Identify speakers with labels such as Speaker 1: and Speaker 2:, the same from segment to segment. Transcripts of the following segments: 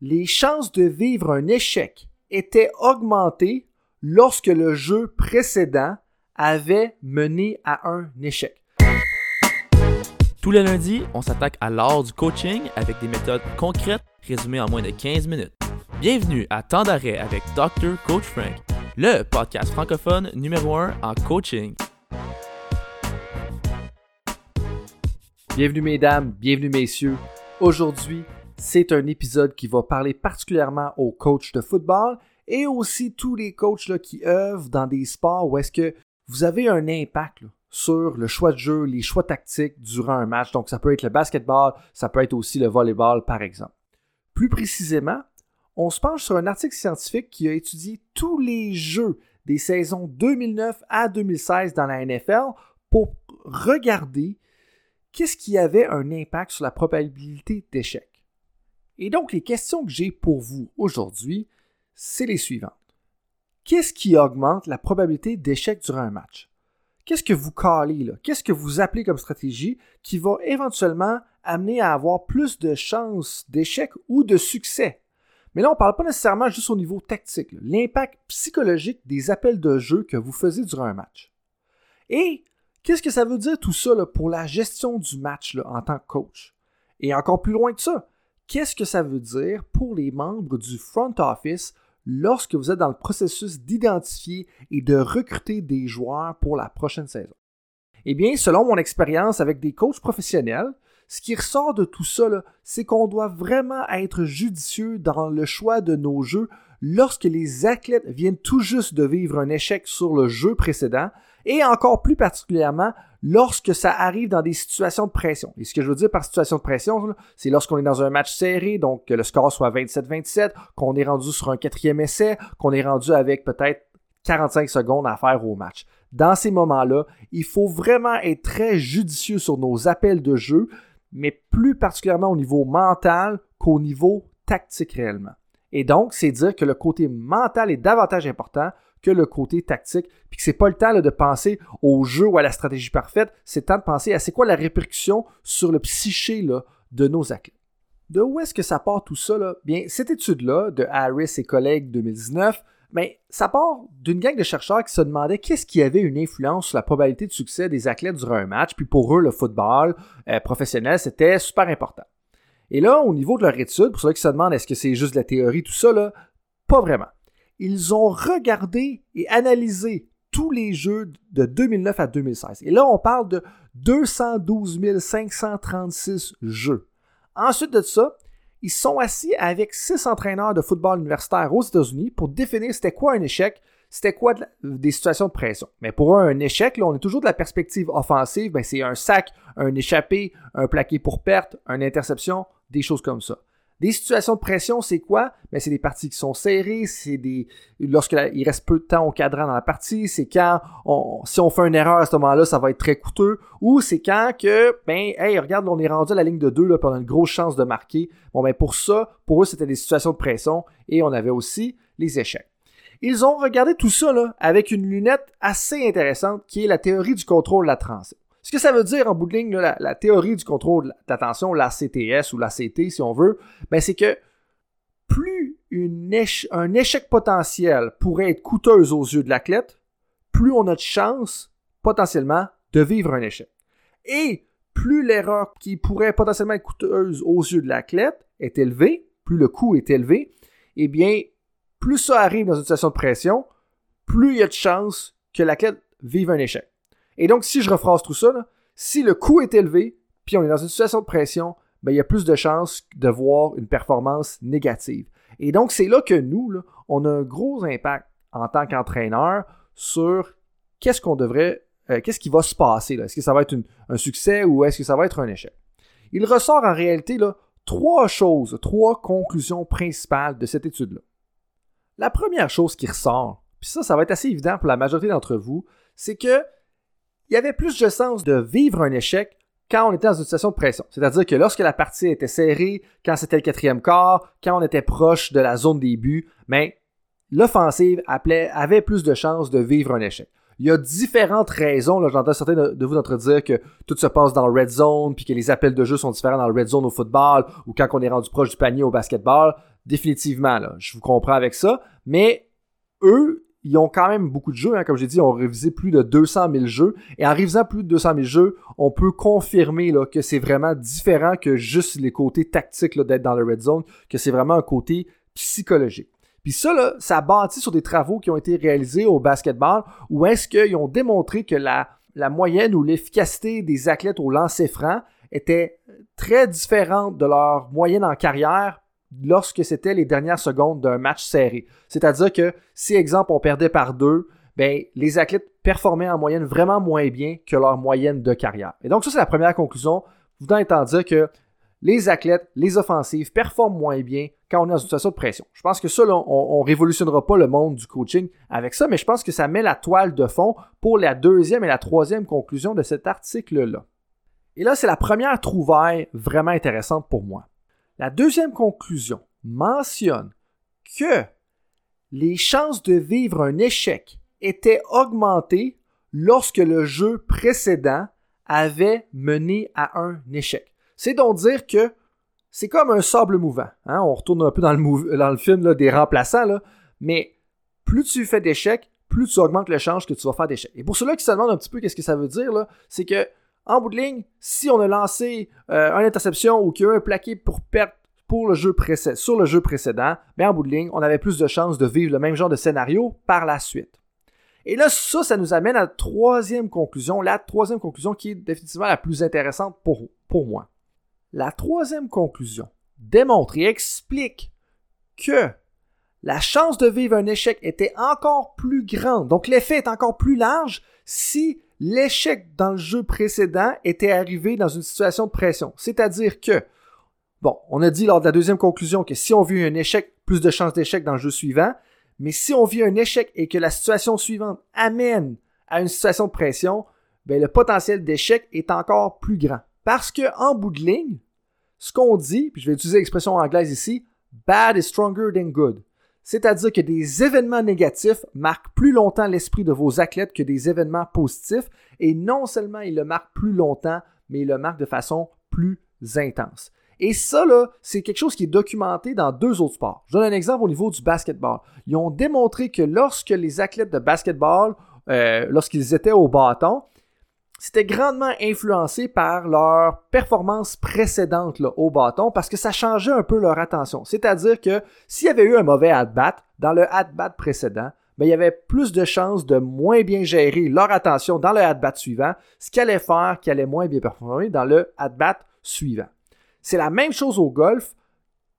Speaker 1: les chances de vivre un échec étaient augmentées lorsque le jeu précédent avait mené à un échec.
Speaker 2: Tous les lundis, on s'attaque à l'art du coaching avec des méthodes concrètes résumées en moins de 15 minutes. Bienvenue à Temps d'arrêt avec Dr. Coach Frank, le podcast francophone numéro 1 en coaching.
Speaker 1: Bienvenue mesdames, bienvenue messieurs. Aujourd'hui, c'est un épisode qui va parler particulièrement aux coachs de football et aussi tous les coachs qui œuvrent dans des sports où est-ce que vous avez un impact sur le choix de jeu, les choix tactiques durant un match. Donc ça peut être le basketball, ça peut être aussi le volleyball par exemple. Plus précisément, on se penche sur un article scientifique qui a étudié tous les jeux des saisons 2009 à 2016 dans la NFL pour regarder qu'est-ce qui avait un impact sur la probabilité d'échec. Et donc, les questions que j'ai pour vous aujourd'hui, c'est les suivantes. Qu'est-ce qui augmente la probabilité d'échec durant un match? Qu'est-ce que vous calez là? Qu'est-ce que vous appelez comme stratégie qui va éventuellement amener à avoir plus de chances d'échec ou de succès? Mais là, on ne parle pas nécessairement juste au niveau tactique, l'impact psychologique des appels de jeu que vous faisiez durant un match. Et qu'est-ce que ça veut dire tout ça pour la gestion du match en tant que coach? Et encore plus loin que ça, Qu'est-ce que ça veut dire pour les membres du front office lorsque vous êtes dans le processus d'identifier et de recruter des joueurs pour la prochaine saison? Eh bien, selon mon expérience avec des coachs professionnels, ce qui ressort de tout ça, c'est qu'on doit vraiment être judicieux dans le choix de nos jeux lorsque les athlètes viennent tout juste de vivre un échec sur le jeu précédent et encore plus particulièrement lorsque ça arrive dans des situations de pression. Et ce que je veux dire par situation de pression, c'est lorsqu'on est dans un match serré, donc que le score soit 27-27, qu'on est rendu sur un quatrième essai, qu'on est rendu avec peut-être 45 secondes à faire au match. Dans ces moments-là, il faut vraiment être très judicieux sur nos appels de jeu, mais plus particulièrement au niveau mental qu'au niveau tactique réellement. Et donc, c'est dire que le côté mental est davantage important que le côté tactique, puis que c'est pas le temps de penser au jeu ou à la stratégie parfaite, c'est le temps de penser à c'est quoi la répercussion sur le psyché de nos athlètes. De où est-ce que ça part tout ça? Bien, cette étude-là de Harris et collègues 2019, bien, ça part d'une gang de chercheurs qui se demandaient qu'est-ce qui avait une influence sur la probabilité de succès des athlètes durant un match, puis pour eux, le football euh, professionnel, c'était super important. Et là, au niveau de leur étude, pour ceux qui se demandent est-ce que c'est juste de la théorie, tout ça, pas vraiment. Ils ont regardé et analysé tous les jeux de 2009 à 2016. Et là, on parle de 212 536 jeux. Ensuite de ça, ils sont assis avec six entraîneurs de football universitaire aux États-Unis pour définir c'était quoi un échec, c'était quoi des situations de pression. Mais pour un échec, là, on est toujours de la perspective offensive, ben, c'est un sac, un échappé, un plaqué pour perte, une interception, des choses comme ça. Des situations de pression, c'est quoi? Ben, c'est des parties qui sont serrées, c'est des. Lorsqu'il reste peu de temps au cadran dans la partie, c'est quand on, si on fait une erreur à ce moment-là, ça va être très coûteux. Ou c'est quand que, ben, hey, regarde, on est rendu à la ligne de 2, là, puis une grosse chance de marquer. Bon, ben, pour ça, pour eux, c'était des situations de pression et on avait aussi les échecs. Ils ont regardé tout ça là, avec une lunette assez intéressante qui est la théorie du contrôle de la transition. Ce que ça veut dire en bout de ligne, la, théorie du contrôle d'attention, la CTS ou la CT si on veut, ben c'est que plus un échec potentiel pourrait être coûteuse aux yeux de l'athlète, plus on a de chance potentiellement de vivre un échec. Et plus l'erreur qui pourrait potentiellement être coûteuse aux yeux de l'athlète est élevée, plus le coût est élevé, eh bien, plus ça arrive dans une situation de pression, plus il y a de chances que l'athlète vive un échec. Et donc, si je rephrase tout ça, si le coût est élevé, puis on est dans une situation de pression, ben, il y a plus de chances de voir une performance négative. Et donc, c'est là que nous, on a un gros impact en tant qu'entraîneur sur qu'est-ce qu'on devrait, euh, qu'est-ce qui va se passer. Est-ce que ça va être un succès ou est-ce que ça va être un échec? Il ressort en réalité trois choses, trois conclusions principales de cette étude-là. La première chose qui ressort, puis ça, ça va être assez évident pour la majorité d'entre vous, c'est que il y avait plus de sens de vivre un échec quand on était dans une situation de pression. C'est-à-dire que lorsque la partie était serrée, quand c'était le quatrième quart, quand on était proche de la zone des buts, mais l'offensive avait plus de chances de vivre un échec. Il y a différentes raisons. J'entends certains de vous d'entre dire que tout se passe dans le red zone, puis que les appels de jeu sont différents dans le red zone au football, ou quand on est rendu proche du panier au basketball. définitivement, je vous comprends avec ça, mais eux, ils ont quand même beaucoup de jeux. Hein. Comme j'ai dit, ils ont révisé plus de 200 000 jeux. Et en révisant plus de 200 000 jeux, on peut confirmer là, que c'est vraiment différent que juste les côtés tactiques d'être dans le red zone, que c'est vraiment un côté psychologique. Puis ça, là, ça bâtit sur des travaux qui ont été réalisés au basketball, où est-ce qu'ils ont démontré que la, la moyenne ou l'efficacité des athlètes au lancer franc était très différente de leur moyenne en carrière lorsque c'était les dernières secondes d'un match serré. C'est-à-dire que si, exemple, on perdait par deux, ben, les athlètes performaient en moyenne vraiment moins bien que leur moyenne de carrière. Et donc, ça, c'est la première conclusion, vous étant dire que les athlètes, les offensives performent moins bien quand on est dans une situation de pression. Je pense que ça, on, ne révolutionnera pas le monde du coaching avec ça, mais je pense que ça met la toile de fond pour la deuxième et la troisième conclusion de cet article-là. Et là, c'est la première trouvaille vraiment intéressante pour moi. La deuxième conclusion mentionne que les chances de vivre un échec étaient augmentées lorsque le jeu précédent avait mené à un échec. C'est donc dire que c'est comme un sable mouvant. Hein? On retourne un peu dans le, le film des remplaçants, mais plus tu fais d'échecs, plus tu augmentes les chances que tu vas faire d'échecs. Et pour ceux-là qui se demandent un petit peu qu'est-ce que ça veut dire, c'est que en bout de ligne, si on a lancé euh, une interception ou qu'il y a eu un plaqué pour jeu sur le jeu précédent, bien en bout de ligne, on avait plus de chances de vivre le même genre de scénario par la suite. Et là, ça, ça nous amène à la troisième conclusion, la troisième conclusion qui est définitivement la plus intéressante pour, pour moi. La troisième conclusion démontre et explique que la chance de vivre un échec était encore plus grande, donc l'effet est encore plus large si l'échec dans le jeu précédent était arrivé dans une situation de pression. C'est-à-dire que, bon, on a dit lors de la deuxième conclusion que si on vit un échec, plus de chances d'échec dans le jeu suivant, mais si on vit un échec et que la situation suivante amène à une situation de pression, ben le potentiel d'échec est encore plus grand. Parce que en bout de ligne, ce qu'on dit, puis je vais utiliser l'expression anglaise ici, bad is stronger than good. C'est-à-dire que des événements négatifs marquent plus longtemps l'esprit de vos athlètes que des événements positifs, et non seulement ils le marquent plus longtemps, mais ils le marquent de façon plus intense. Et ça, là, c'est quelque chose qui est documenté dans deux autres sports. Je donne un exemple au niveau du basketball. Ils ont démontré que lorsque les athlètes de basketball, euh, lorsqu'ils étaient au bâton, c'était grandement influencé par leur performance précédente au bâton parce que ça changeait un peu leur attention. C'est-à-dire que s'il y avait eu un mauvais at-bat dans le at-bat précédent, ben, il y avait plus de chances de moins bien gérer leur attention dans le at-bat suivant, ce qui allait faire qu'ils allaient moins bien performer dans le at-bat suivant. C'est la même chose au golf.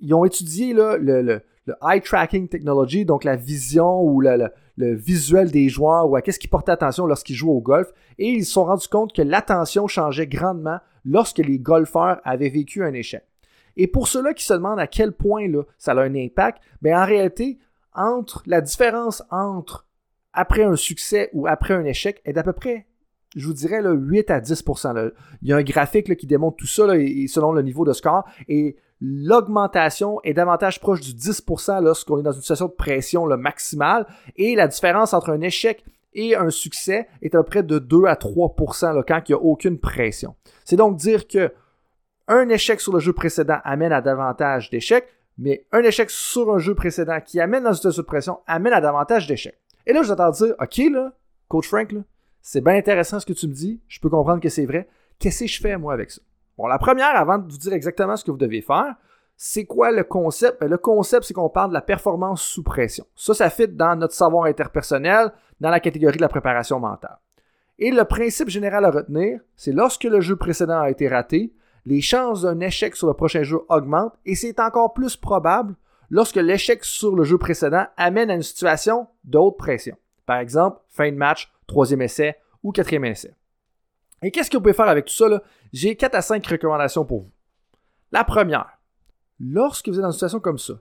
Speaker 1: Ils ont étudié le, le, eye tracking technology, donc la vision ou le, visuel des joueurs ou à qu'est-ce qu'ils portaient attention lorsqu'ils jouent au golf. Et ils se sont rendus compte que l'attention changeait grandement lorsque les golfeurs avaient vécu un échec. Et pour ceux-là qui se demandent à quel point là, ça a un impact, ben en réalité, entre la différence entre après un succès ou après un échec est d'à peu près, je vous dirais, là, 8 à 10% Il y a un graphique qui démontre tout ça selon le niveau de score. Et l'augmentation est davantage proche du 10% lorsqu'on est dans une situation de pression le maximale et la différence entre un échec et un succès est à peu près de 2 à 3% là, quand il n'y a aucune pression. C'est donc dire que un échec sur le jeu précédent amène à davantage d'échecs, mais un échec sur un jeu précédent qui amène dans une situation de pression amène à davantage d'échecs. Et là, je vais dire, OK, là, Coach Frank, c'est bien intéressant ce que tu me dis, je peux comprendre que c'est vrai. Qu'est-ce que je fais, moi, avec ça? Bon, la première, avant de vous dire exactement ce que vous devez faire, c'est quoi le concept? Ben, le concept, c'est qu'on parle de la performance sous pression. Ça, ça fit dans notre savoir interpersonnel, dans la catégorie de la préparation mentale. Et le principe général à retenir, c'est lorsque le jeu précédent a été raté, les chances d'un échec sur le prochain jeu augmentent et c'est encore plus probable lorsque l'échec sur le jeu précédent amène à une situation de haute pression. Par exemple, fin de match, troisième essai ou quatrième essai. Et qu'est-ce que vous pouvez faire avec tout ça? J'ai 4 à 5 recommandations pour vous. La première, lorsque vous êtes dans une situation comme ça,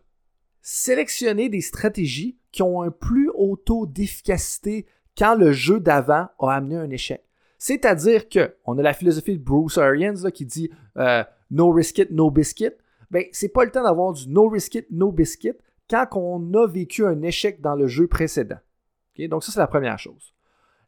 Speaker 1: sélectionnez des stratégies qui ont un plus haut taux d'efficacité quand le jeu d'avant a amené un échec. C'est-à-dire que on a la philosophie de Bruce Arians qui dit euh, no risk it, no biscuit. Ben, c'est pas le temps d'avoir du no risk it, no biscuit quand on a vécu un échec dans le jeu précédent. Donc ça, c'est la première chose.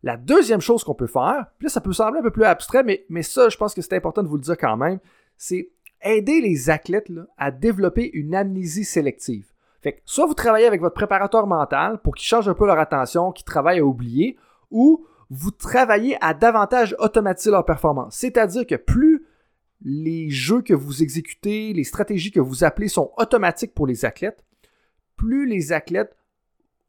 Speaker 1: La deuxième chose qu'on peut faire, puis là, ça peut sembler un peu plus abstrait, mais, mais ça, je pense que c'est important de vous le dire quand même, c'est aider les athlètes à développer une amnésie sélective. Fait que soit vous travaillez avec votre préparateur mental pour qu'il change un peu leur attention, qu'ils travaillent à oublier, ou vous travaillez à davantage automatiser leur performance. C'est-à-dire que plus les jeux que vous exécutez, les stratégies que vous appelez sont automatiques pour les athlètes, plus les athlètes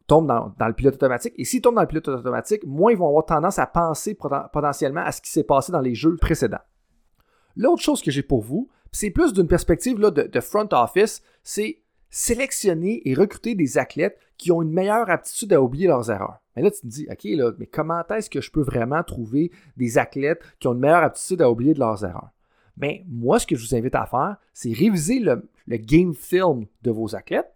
Speaker 1: tombent dans, le pilote automatique. Et s'ils tombent dans le pilote automatique, moins ils vont avoir tendance à penser potentiellement à ce qui s'est passé dans les jeux précédents. L'autre chose que j'ai pour vous, c'est plus d'une perspective là, de, front office, c'est sélectionner et recruter des athlètes qui ont une meilleure aptitude à oublier leurs erreurs. Mais là, tu te dis, OK, là, mais comment est-ce que je peux vraiment trouver des athlètes qui ont une meilleure aptitude à oublier de leurs erreurs? Bien, moi, ce que je vous invite à faire, c'est réviser le game film de vos athlètes.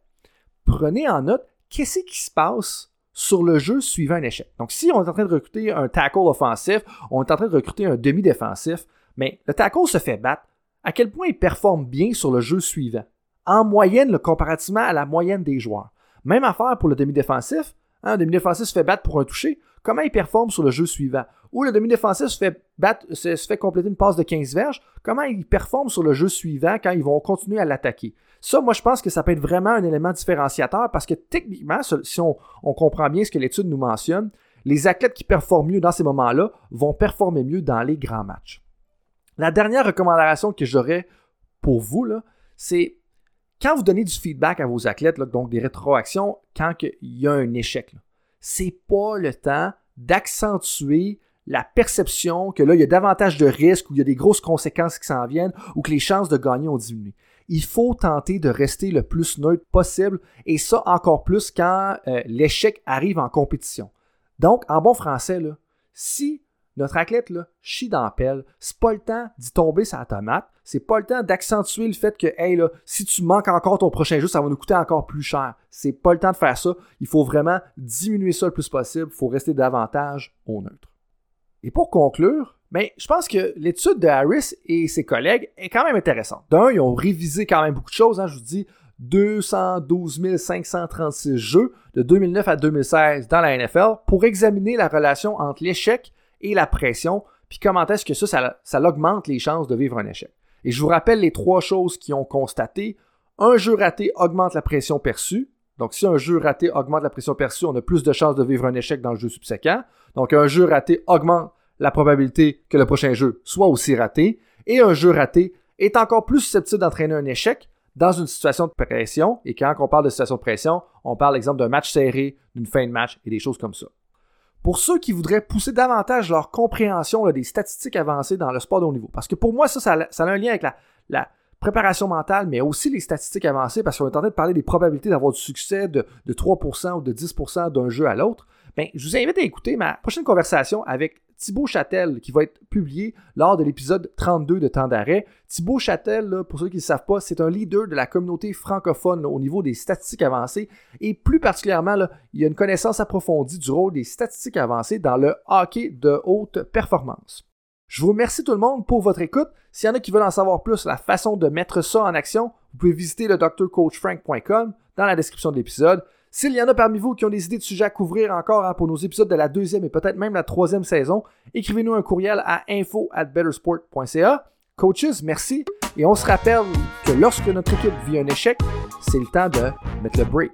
Speaker 1: Prenez en note qu'est-ce qui se passe sur le jeu suivant un échec? Donc, si on est en train de recruter un tackle offensif, on est en train de recruter un demi-défensif, mais le tackle se fait battre, à quel point il performe bien sur le jeu suivant? En moyenne, comparativement à la moyenne des joueurs. Même affaire pour le demi-défensif. Hein, un demi-défensif se fait battre pour un toucher. Comment il performe sur le jeu suivant? Ou le demi-défensif se fait, compléter une passe de 15 verges. Comment il performe sur le jeu suivant quand ils vont continuer à l'attaquer? Ça, moi, je pense que ça peut être vraiment un élément différenciateur parce que techniquement, si on, on comprend bien ce que l'étude nous mentionne, les athlètes qui performent mieux dans ces moments-là vont performer mieux dans les grands matchs. La dernière recommandation que j'aurais pour vous, c'est quand vous donnez du feedback à vos athlètes, donc des rétroactions, quand il y a un échec, c'est pas le temps d'accentuer la perception que là, il y a davantage de risques ou il y a des grosses conséquences qui s'en viennent ou que les chances de gagner ont diminué. Il faut tenter de rester le plus neutre possible et ça encore plus quand euh, l'échec arrive en compétition. Donc, en bon français, là, si notre athlète, là, chie dans la pelle. C'est pas le temps d'y tomber sa tomate. C'est pas le temps d'accentuer le fait que, hey, là, si tu manques encore ton prochain jeu, ça va nous coûter encore plus cher. C'est pas le temps de faire ça. Il faut vraiment diminuer ça le plus possible. Il faut rester davantage au neutre. Et pour conclure, ben, je pense que l'étude de Harris et ses collègues est quand même intéressante. D'un, ils ont révisé quand même beaucoup de choses. Hein, je vous dis, 212 536 jeux de 2009 à 2016 dans la NFL pour examiner la relation entre l'échec et la pression, puis comment est-ce que ça, ça, augmente les chances de vivre un échec. Et je vous rappelle les trois choses qu'ils ont constatées. Un jeu raté augmente la pression perçue. Donc, si un jeu raté augmente la pression perçue, on a plus de chances de vivre un échec dans le jeu subséquent. Donc, un jeu raté augmente la probabilité que le prochain jeu soit aussi raté. Et un jeu raté est encore plus susceptible d'entraîner un échec dans une situation de pression. Et quand on parle de situation de pression, on parle, exemple, d'un match serré, d'une fin de match et des choses comme ça. Pour ceux qui voudraient pousser davantage leur compréhension des statistiques avancées dans le sport de haut niveau. Parce que pour moi, ça, ça, a un lien avec la, préparation mentale, mais aussi les statistiques avancées, parce qu'on est en train de parler des probabilités d'avoir du succès de, de 3% ou de 10% d'un jeu à l'autre. Ben, je vous invite à écouter ma prochaine conversation avec Thibaut Châtel, qui va être publié lors de l'épisode 32 de Temps d'arrêt. Thibaut Châtel, pour ceux qui ne savent pas, c'est un leader de la communauté francophone au niveau des statistiques avancées et plus particulièrement, il a une connaissance approfondie du rôle des statistiques avancées dans le hockey de haute performance. Je vous remercie tout le monde pour votre écoute. S'il y en a qui veulent en savoir plus, la façon de mettre ça en action, vous pouvez visiter le drcoachfrank.com dans la description de l'épisode. S'il y en a parmi vous qui ont des idées de sujets à couvrir encore hein, pour nos épisodes de la deuxième et peut-être même la troisième saison, écrivez-nous un courriel à info at bettersport.ca. Coaches, merci. Et on se rappelle que lorsque notre équipe vit un échec, c'est le temps de mettre le break.